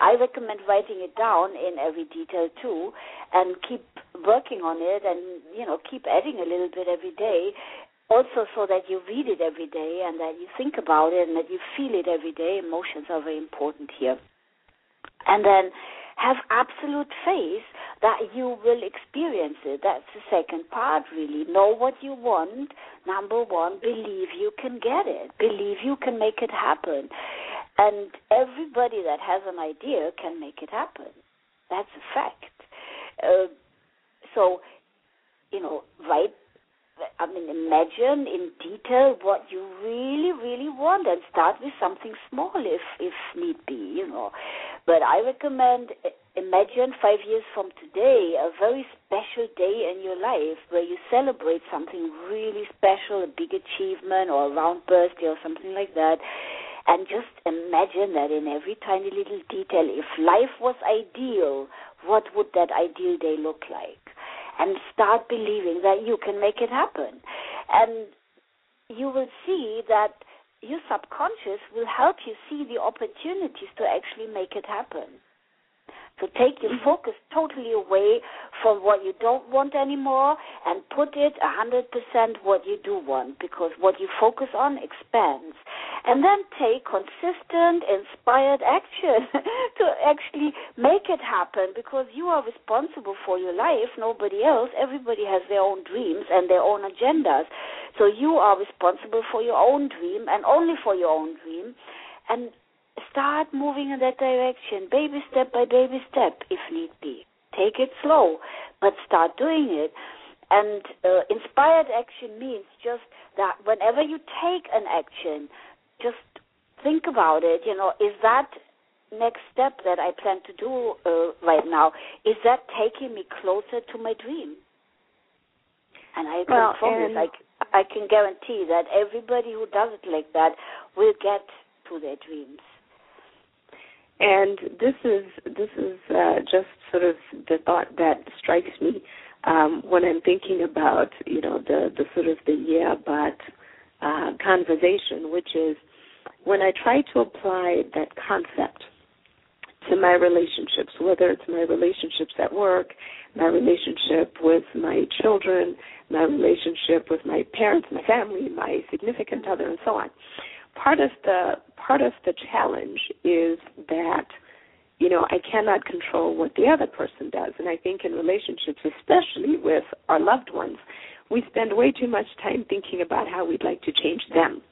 I recommend writing it down in every detail too, and keep working on it, and you know keep adding a little bit every day also so that you read it every day and that you think about it and that you feel it every day. Emotions are very important here. And then have absolute faith that you will experience it. That's the second part, really. Know what you want. Number one, believe you can get it. Believe you can make it happen. And everybody that has an idea can make it happen. That's a fact. Uh, so, you know, write I mean, imagine in detail what you really, really want, and start with something small if if need be, you know. But I recommend imagine five years from today a very special day in your life where you celebrate something really special, a big achievement or a round birthday or something like that. And just imagine that in every tiny little detail. If life was ideal, what would that ideal day look like? And start believing that you can make it happen. And you will see that your subconscious will help you see the opportunities to actually make it happen. So take your mm-hmm. focus totally away from what you don't want anymore and put it 100% what you do want because what you focus on expands. And then take consistent, inspired action to actually make it happen because you are responsible for your life, nobody else. Everybody has their own dreams and their own agendas. So you are responsible for your own dream and only for your own dream. And start moving in that direction, baby step by baby step, if need be. Take it slow, but start doing it. And uh, inspired action means just that whenever you take an action, just think about it. You know, is that next step that I plan to do uh, right now is that taking me closer to my dream? And I can well, promise, I, I can guarantee that everybody who does it like that will get to their dreams. And this is this is uh, just sort of the thought that strikes me um, when I'm thinking about you know the the sort of the yeah but uh, conversation, which is when I try to apply that concept to my relationships, whether it's my relationships at work, my relationship with my children, my relationship with my parents, my family, my significant other, and so on. Part of the part of the challenge is that you know I cannot control what the other person does, and I think in relationships, especially with our loved ones, we spend way too much time thinking about how we'd like to change them,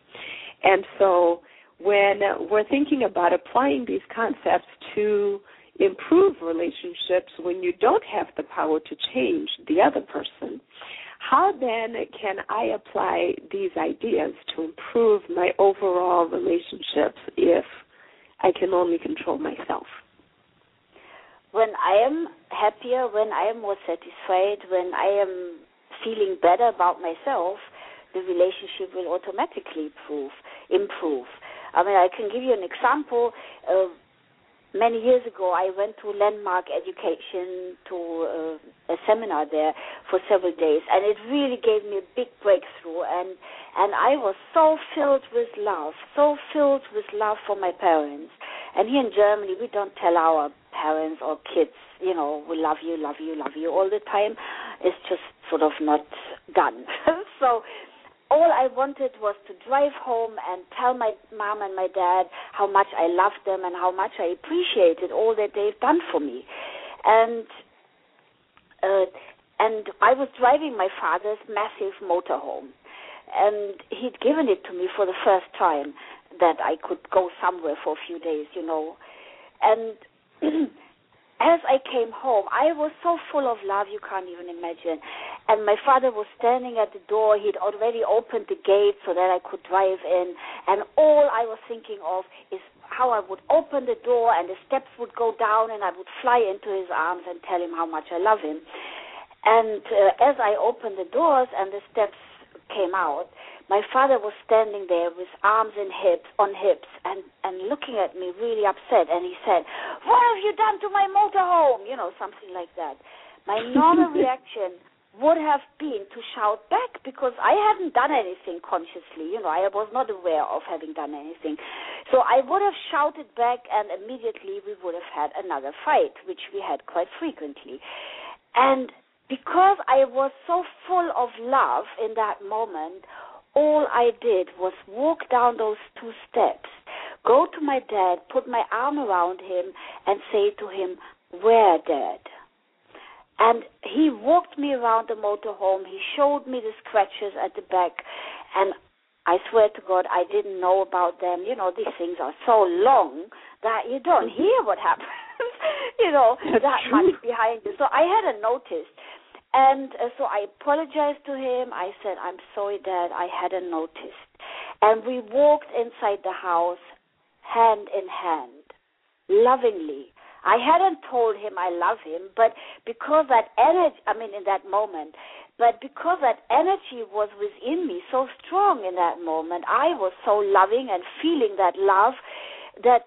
and so when we're thinking about applying these concepts to improve relationships when you don't have the power to change the other person, how then can I apply these ideas to improve my overall relationships if I can only control myself? When I am happier, when I am more satisfied, when I am feeling better about myself, the relationship will automatically improve. Improve. I mean, I can give you an example. Uh, many years ago, I went to Landmark Education to uh, seminar there for several days, and it really gave me a big breakthrough. And and I was so filled with love, so filled with love for my parents. And here in Germany, we don't tell our parents or kids, you know, we love you, love you, love you all the time. It's just sort of not done. so all I wanted was to drive home and tell my mom and my dad how much I loved them and how much I appreciated all that they've done for me. And uh, and I was driving my father's massive motorhome, and he'd given it to me for the first time that I could go somewhere for a few days, you know. And as I came home, I was so full of love you can't even imagine. And my father was standing at the door. He'd already opened the gate so that I could drive in. And all I was thinking of is how I would open the door and the steps would go down and I would fly into his arms and tell him how much I love him. And uh, as I opened the doors and the steps came out, my father was standing there with arms and hips on hips and and looking at me really upset. And he said what have you done to my motorhome? You know something like that. My normal reaction would have been to shout back because I hadn't done anything consciously. You know, I was not aware of having done anything. So I would have shouted back, and immediately we would have had another fight, which we had quite frequently. And because I was so full of love in that moment, all I did was walk down those two steps, go to my dad, put my arm around him, and say to him, Where, Dad? And he walked me around the motorhome. He showed me the scratches at the back, and I swear to God, I didn't know about them. You know, these things are so long that you don't mm-hmm. hear what happens. you know, That's that true. much behind you. So I hadn't noticed. And uh, so I apologized to him. I said, I'm sorry, Dad, I hadn't noticed. And we walked inside the house hand in hand, lovingly. I hadn't told him I love him, but because that energy, I mean, in that moment, but because that energy was within me so strong in that moment, I was so loving and feeling that love that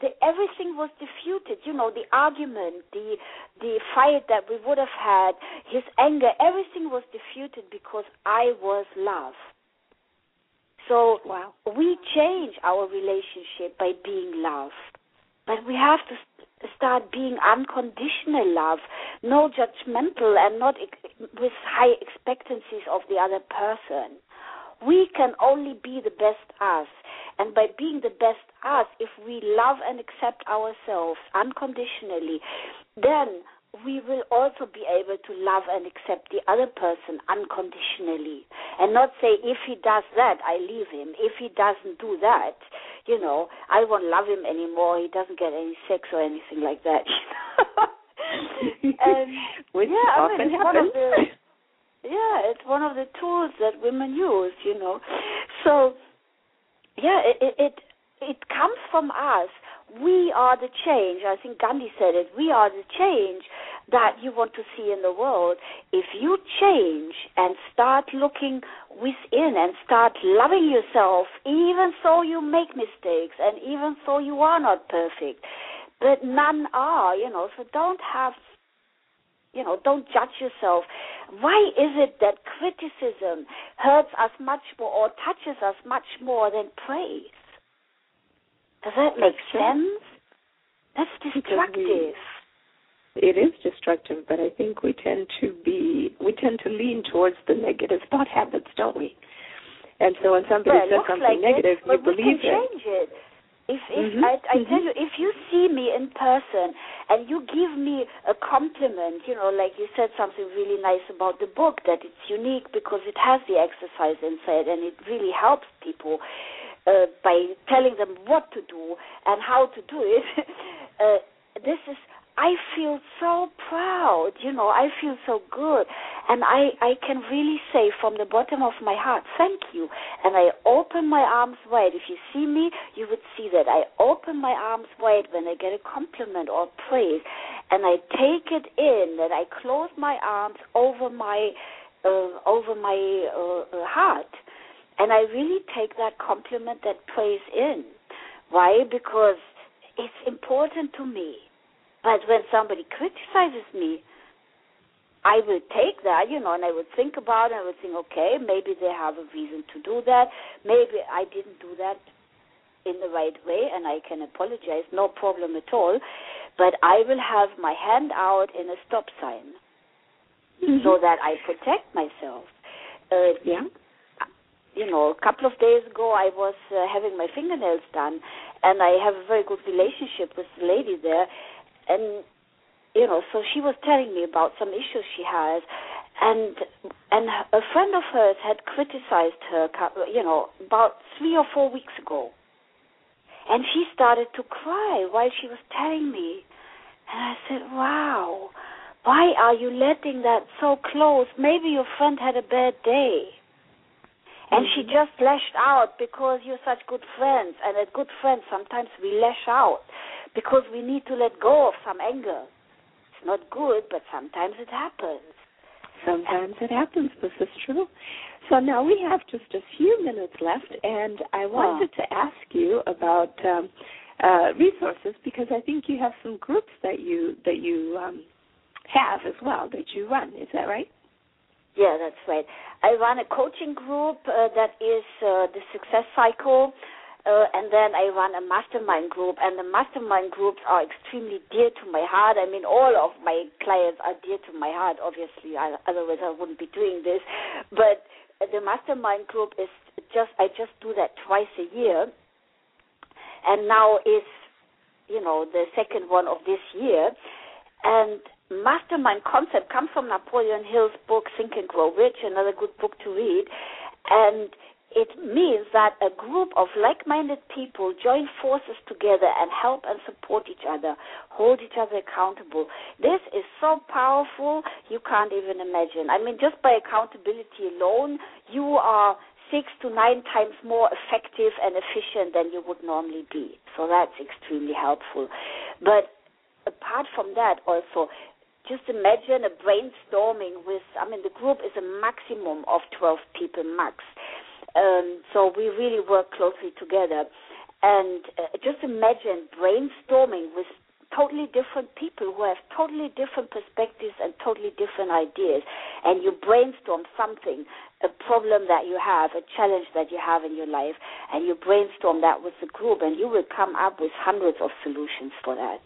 the, everything was diffused. You know, the argument, the the fight that we would have had, his anger, everything was diffused because I was love. So wow. we change our relationship by being love, but we have to start being unconditional love, no judgmental and not ex- with high expectancies of the other person. We can only be the best us. And by being the best us, if we love and accept ourselves unconditionally, then we will also be able to love and accept the other person unconditionally and not say if he does that i leave him. If he doesn't do that you know i won't love him anymore. He doesn't get any sex or anything like that. And Which yeah, I mean, it's one happens. of the yeah it's one of the tools that women use you know. So yeah it it it, it comes from us we are the change. I think Gandhi said it. We are the change that you want to see in the world, if you change and start looking within and start loving yourself, even though you make mistakes and even though you are not perfect, but none are, you know, so don't have you know, don't judge yourself. Why is it that criticism hurts us much more or touches us much more than praise? Does that make sense? That's destructive. It is destructive, but I think we tend to be we tend to lean towards the negative thought habits, don't we? And so when somebody well, says something like negative, it, but you we believe can it. change it. If if Mhm, I, I tell mhm. you, if you see me in person and you give me a compliment, you know, like you said something really nice about the book that it's unique because it has the exercise inside and it really helps people uh, by telling them what to do and how to do it. uh, this is I feel so proud, you know, I feel so good. And I, I can really say from the bottom of my heart, thank you. And I open my arms wide. If you see me, you would see that. I open my arms wide when I get a compliment or praise. And I take it in, that I close my arms over my, uh, over my uh, uh, heart. And I really take that compliment, that praise in. Why? Because it's important to me. But when somebody criticizes me, I will take that, you know, and I would think about it. I would think, okay, maybe they have a reason to do that. Maybe I didn't do that in the right way, and I can apologize, no problem at all. But I will have my hand out in a stop sign Mhm. so that I protect myself. Uh, yeah. You know, a couple of days ago, I was uh, having my fingernails done, and I have a very good relationship with the lady there, and you know, so she was telling me about some issues she has, and and a friend of hers had criticized her, you know, about three or four weeks ago, and she started to cry while she was telling me, and I said, "Wow." Why are you letting that so close? Maybe your friend had a bad day. And she just lashed out because you're such good friends. And as good friends, sometimes we lash out because we need to let go of some anger. It's not good, but sometimes it happens. Sometimes it happens. This is true. So now we have just a few minutes left, and I wanted to ask you about um, uh, resources because I think you have some groups that you that you um, have as well that you run. Is that right? Yeah, that's right. I run a coaching group uh, that is uh, the Success Cycle, uh, and then I run a mastermind group. And the mastermind groups are extremely dear to my heart. I mean, all of my clients are dear to my heart. Obviously, I, otherwise I wouldn't be doing this. But the mastermind group is just I just do that twice a year, and now is you know the second one of this year, and mastermind concept comes from Napoleon Hill's book Think and Grow Rich, another good book to read, and it means that a group of like-minded people join forces together and help and support each other, hold each other accountable. This is so powerful you can't even imagine. I mean, just by accountability alone, you are six to nine times more effective and efficient than you would normally be. So that's extremely helpful. But apart from that, also, just imagine a brainstorming with, I mean, the group is a maximum of 12 people max. Um, so we really work closely together. And uh, just imagine brainstorming with totally different people who have totally different perspectives and totally different ideas. And you brainstorm something, a problem that you have, a challenge that you have in your life, and you brainstorm that with the group, and you will come up with hundreds of solutions for that.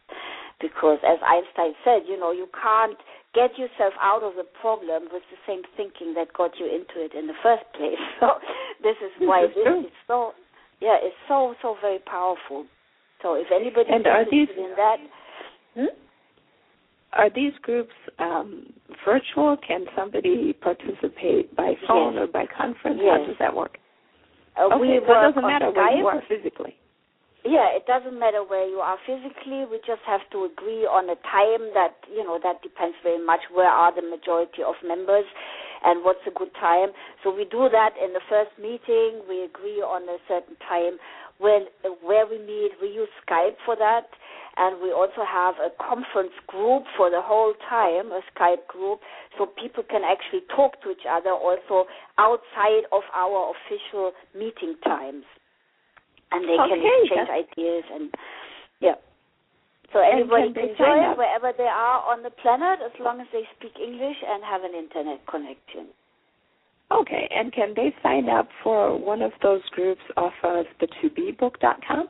Because as Einstein said, you know, you can't get yourself out of the problem with the same thinking that got you into it in the first place. So this is why This is this true. is so yeah, it's so so very powerful. So if anybody And is are interested these- in that, hmm? Are these groups um, virtual? Can somebody participate by phone Yes. or by conference? Yes. How does that work? Uh, okay, we so it doesn't matter where you are physically. Yeah, it doesn't matter where you are physically. We just have to agree on a time that, you know, that depends very much where are the majority of members and what's a good time. So we do that in the first meeting. We agree on a certain time when where we meet. We use Skype for that, and we also have a conference group for the whole time, a Skype group, so people can actually talk to each other also outside of our official meeting times, and they okay, can exchange ideas and yeah. So anybody can, can join wherever they are on the planet as long as they speak English and have an internet connection. Okay, and can they sign up for one of those groups off of the 2bbook.com?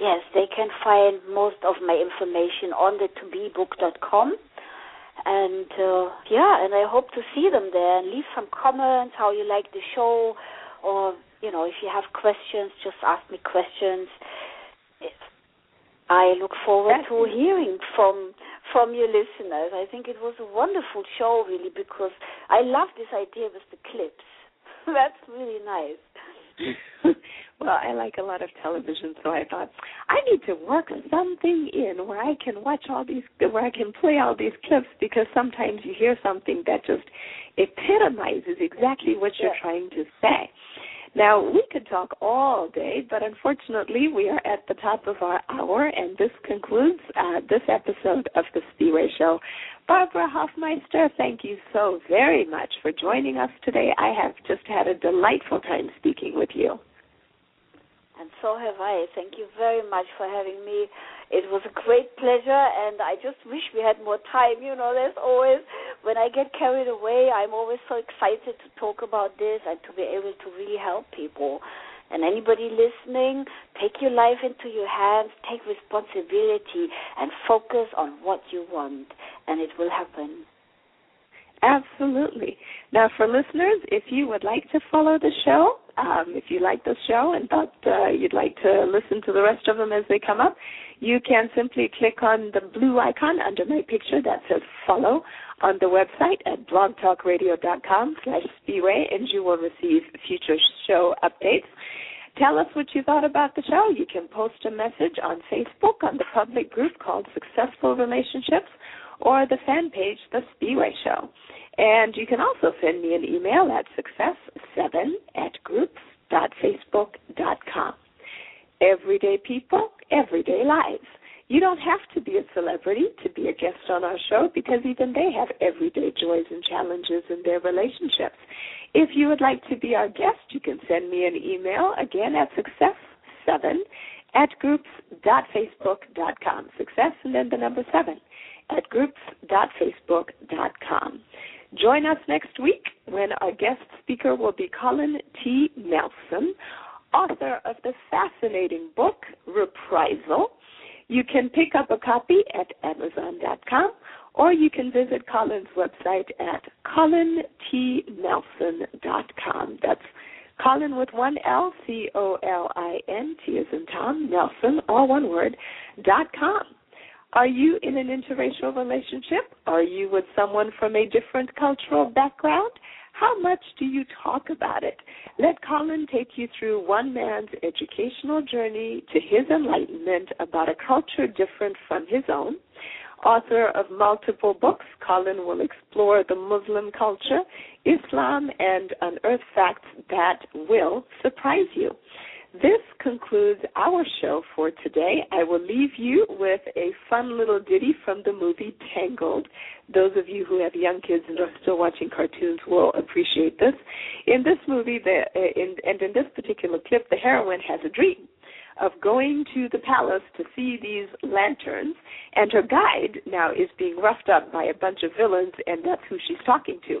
Yes, they can find most of my information on the 2bbook.com. And uh, yeah, and I hope to see them there and leave some comments how you like the show, or you know, if you have questions, just ask me questions. I look forward to hearing from from your listeners. I think it was a wonderful show, really, because I love this idea with the clips. That's really nice. well, I like a lot of television, so I thought I need to work something in where I can watch all these, where I can play all these clips, because sometimes you hear something that just epitomizes exactly what you're yeah. trying to say. Now, we could talk all day, but unfortunately, we are at the top of our hour, and this concludes uh, this episode of The Spiwe Show. Barbara Hofmeister, thank you so very much for joining us today. I have just had a delightful time speaking with you. And so have I. Thank you very much for having me. It was a great pleasure, and I just wish we had more time. You know, there's always, when I get carried away, I'm always so excited to talk about this and to be able to really help people. And anybody listening, take your life into your hands, take responsibility, and focus on what you want, and it will happen. Absolutely. Now, for listeners, if you would like to follow the show, um, if you like the show and thought uh, you'd like to listen to the rest of them as they come up, you can simply click on the blue icon under my picture that says follow on the website at blogtalkradio.com slash spiwe and you will receive future show updates. Tell us what you thought about the show. You can post a message on Facebook on the public group called Successful Relationships or the fan page, The Spiwe Show. And you can also send me an email at success7 at groups.facebook.com. Everyday people, everyday lives. You don't have to be a celebrity to be a guest on our show because even they have everyday joys and challenges in their relationships. If you would like to be our guest, you can send me an email again at success7 at groups.facebook.com. Success and then the number 7 at groups.facebook.com. Join us next week when our guest speaker will be Colin T. Nelson, author of the fascinating book Reprisal. You can pick up a copy at Amazon.com or you can visit Colin's website at colintnelson.com. That's Colin with one L, C O L I N, T is in Tom, Nelson, all one word, dot com. Are you in an interracial relationship? Are you with someone from a different cultural background? How much do you talk about it? Let Colin take you through one man's educational journey to his enlightenment about a culture different from his own. Author of multiple books, Colin will explore the Muslim culture, Islam, and unearth facts that will surprise you. This concludes our show for today. I will leave you with a fun little ditty from the movie Tangled. Those of you who have young kids and are still watching cartoons will appreciate this. In this movie, the, uh, in, and in this particular clip, the heroine has a dream of going to the palace to see these lanterns, and her guide now is being roughed up by a bunch of villains, and that's who she's talking to.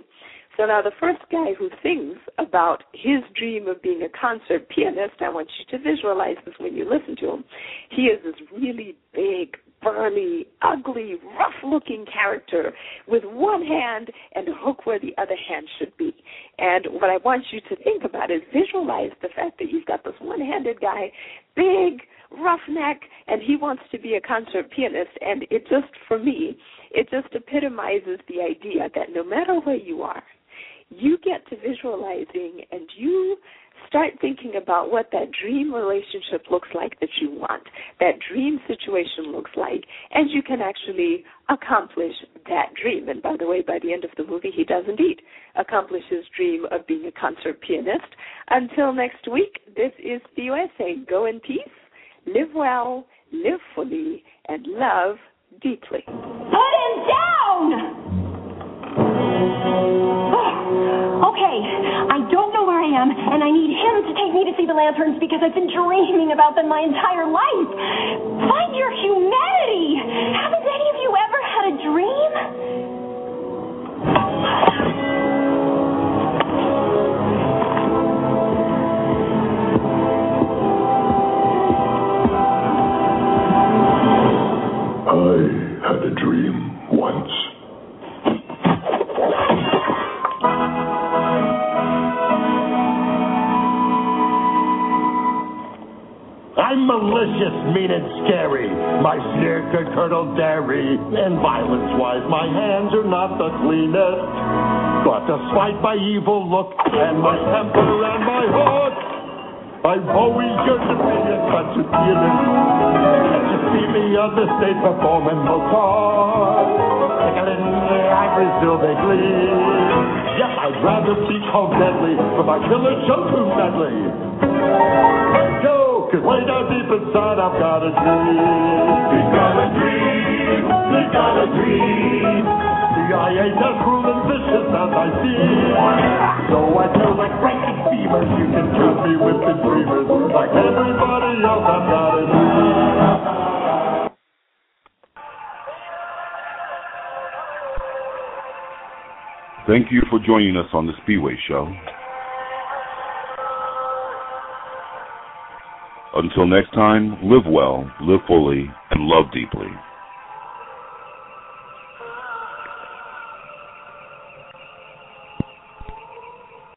So now the first guy who sings about his dream of being a concert pianist, I want you to visualize this when you listen to him. He is this really big, burly, ugly, rough-looking character with one hand and a hook where the other hand should be. And what I want you to think about is visualize the fact that you've got this one-handed guy, big, roughneck, and he wants to be a concert pianist. And it just, for me, it just epitomizes the idea that no matter where you are, you get to visualizing and you start thinking about what that dream relationship looks like that you want, that dream situation looks like, and you can actually accomplish that dream. And by the way, by the end of the movie, he does indeed accomplish his dream of being a concert pianist. Until next week, this is Thea saying go in peace, live well, live fully, and love deeply. Put him down! Am, and I need him to take me to see the lanterns because I've been dreaming about them my entire life. Find your humanity! Haven't any of you ever had a dream? I had a dream I'm malicious, mean, and scary. My sneer could curdle dairy. And violence-wise, my hands are not the cleanest. But despite my evil look and my temper and my heart, I've always just to be a concert pianist. Can't you see me on the stage performing Mozart? Tickling the ivory they glee. Yes, I'd rather be called deadly, but my killer show too deadly. Cause way down deep inside I've got a dream. He's got a dream. He's got a dream. See, I cruel and vicious as I seem. So I tell the great fevers you can count me with the dreamers. Like everybody else, I've got a dream. Thank you for joining us on the Spiwe Show. Until next time, live well, live fully, and love deeply.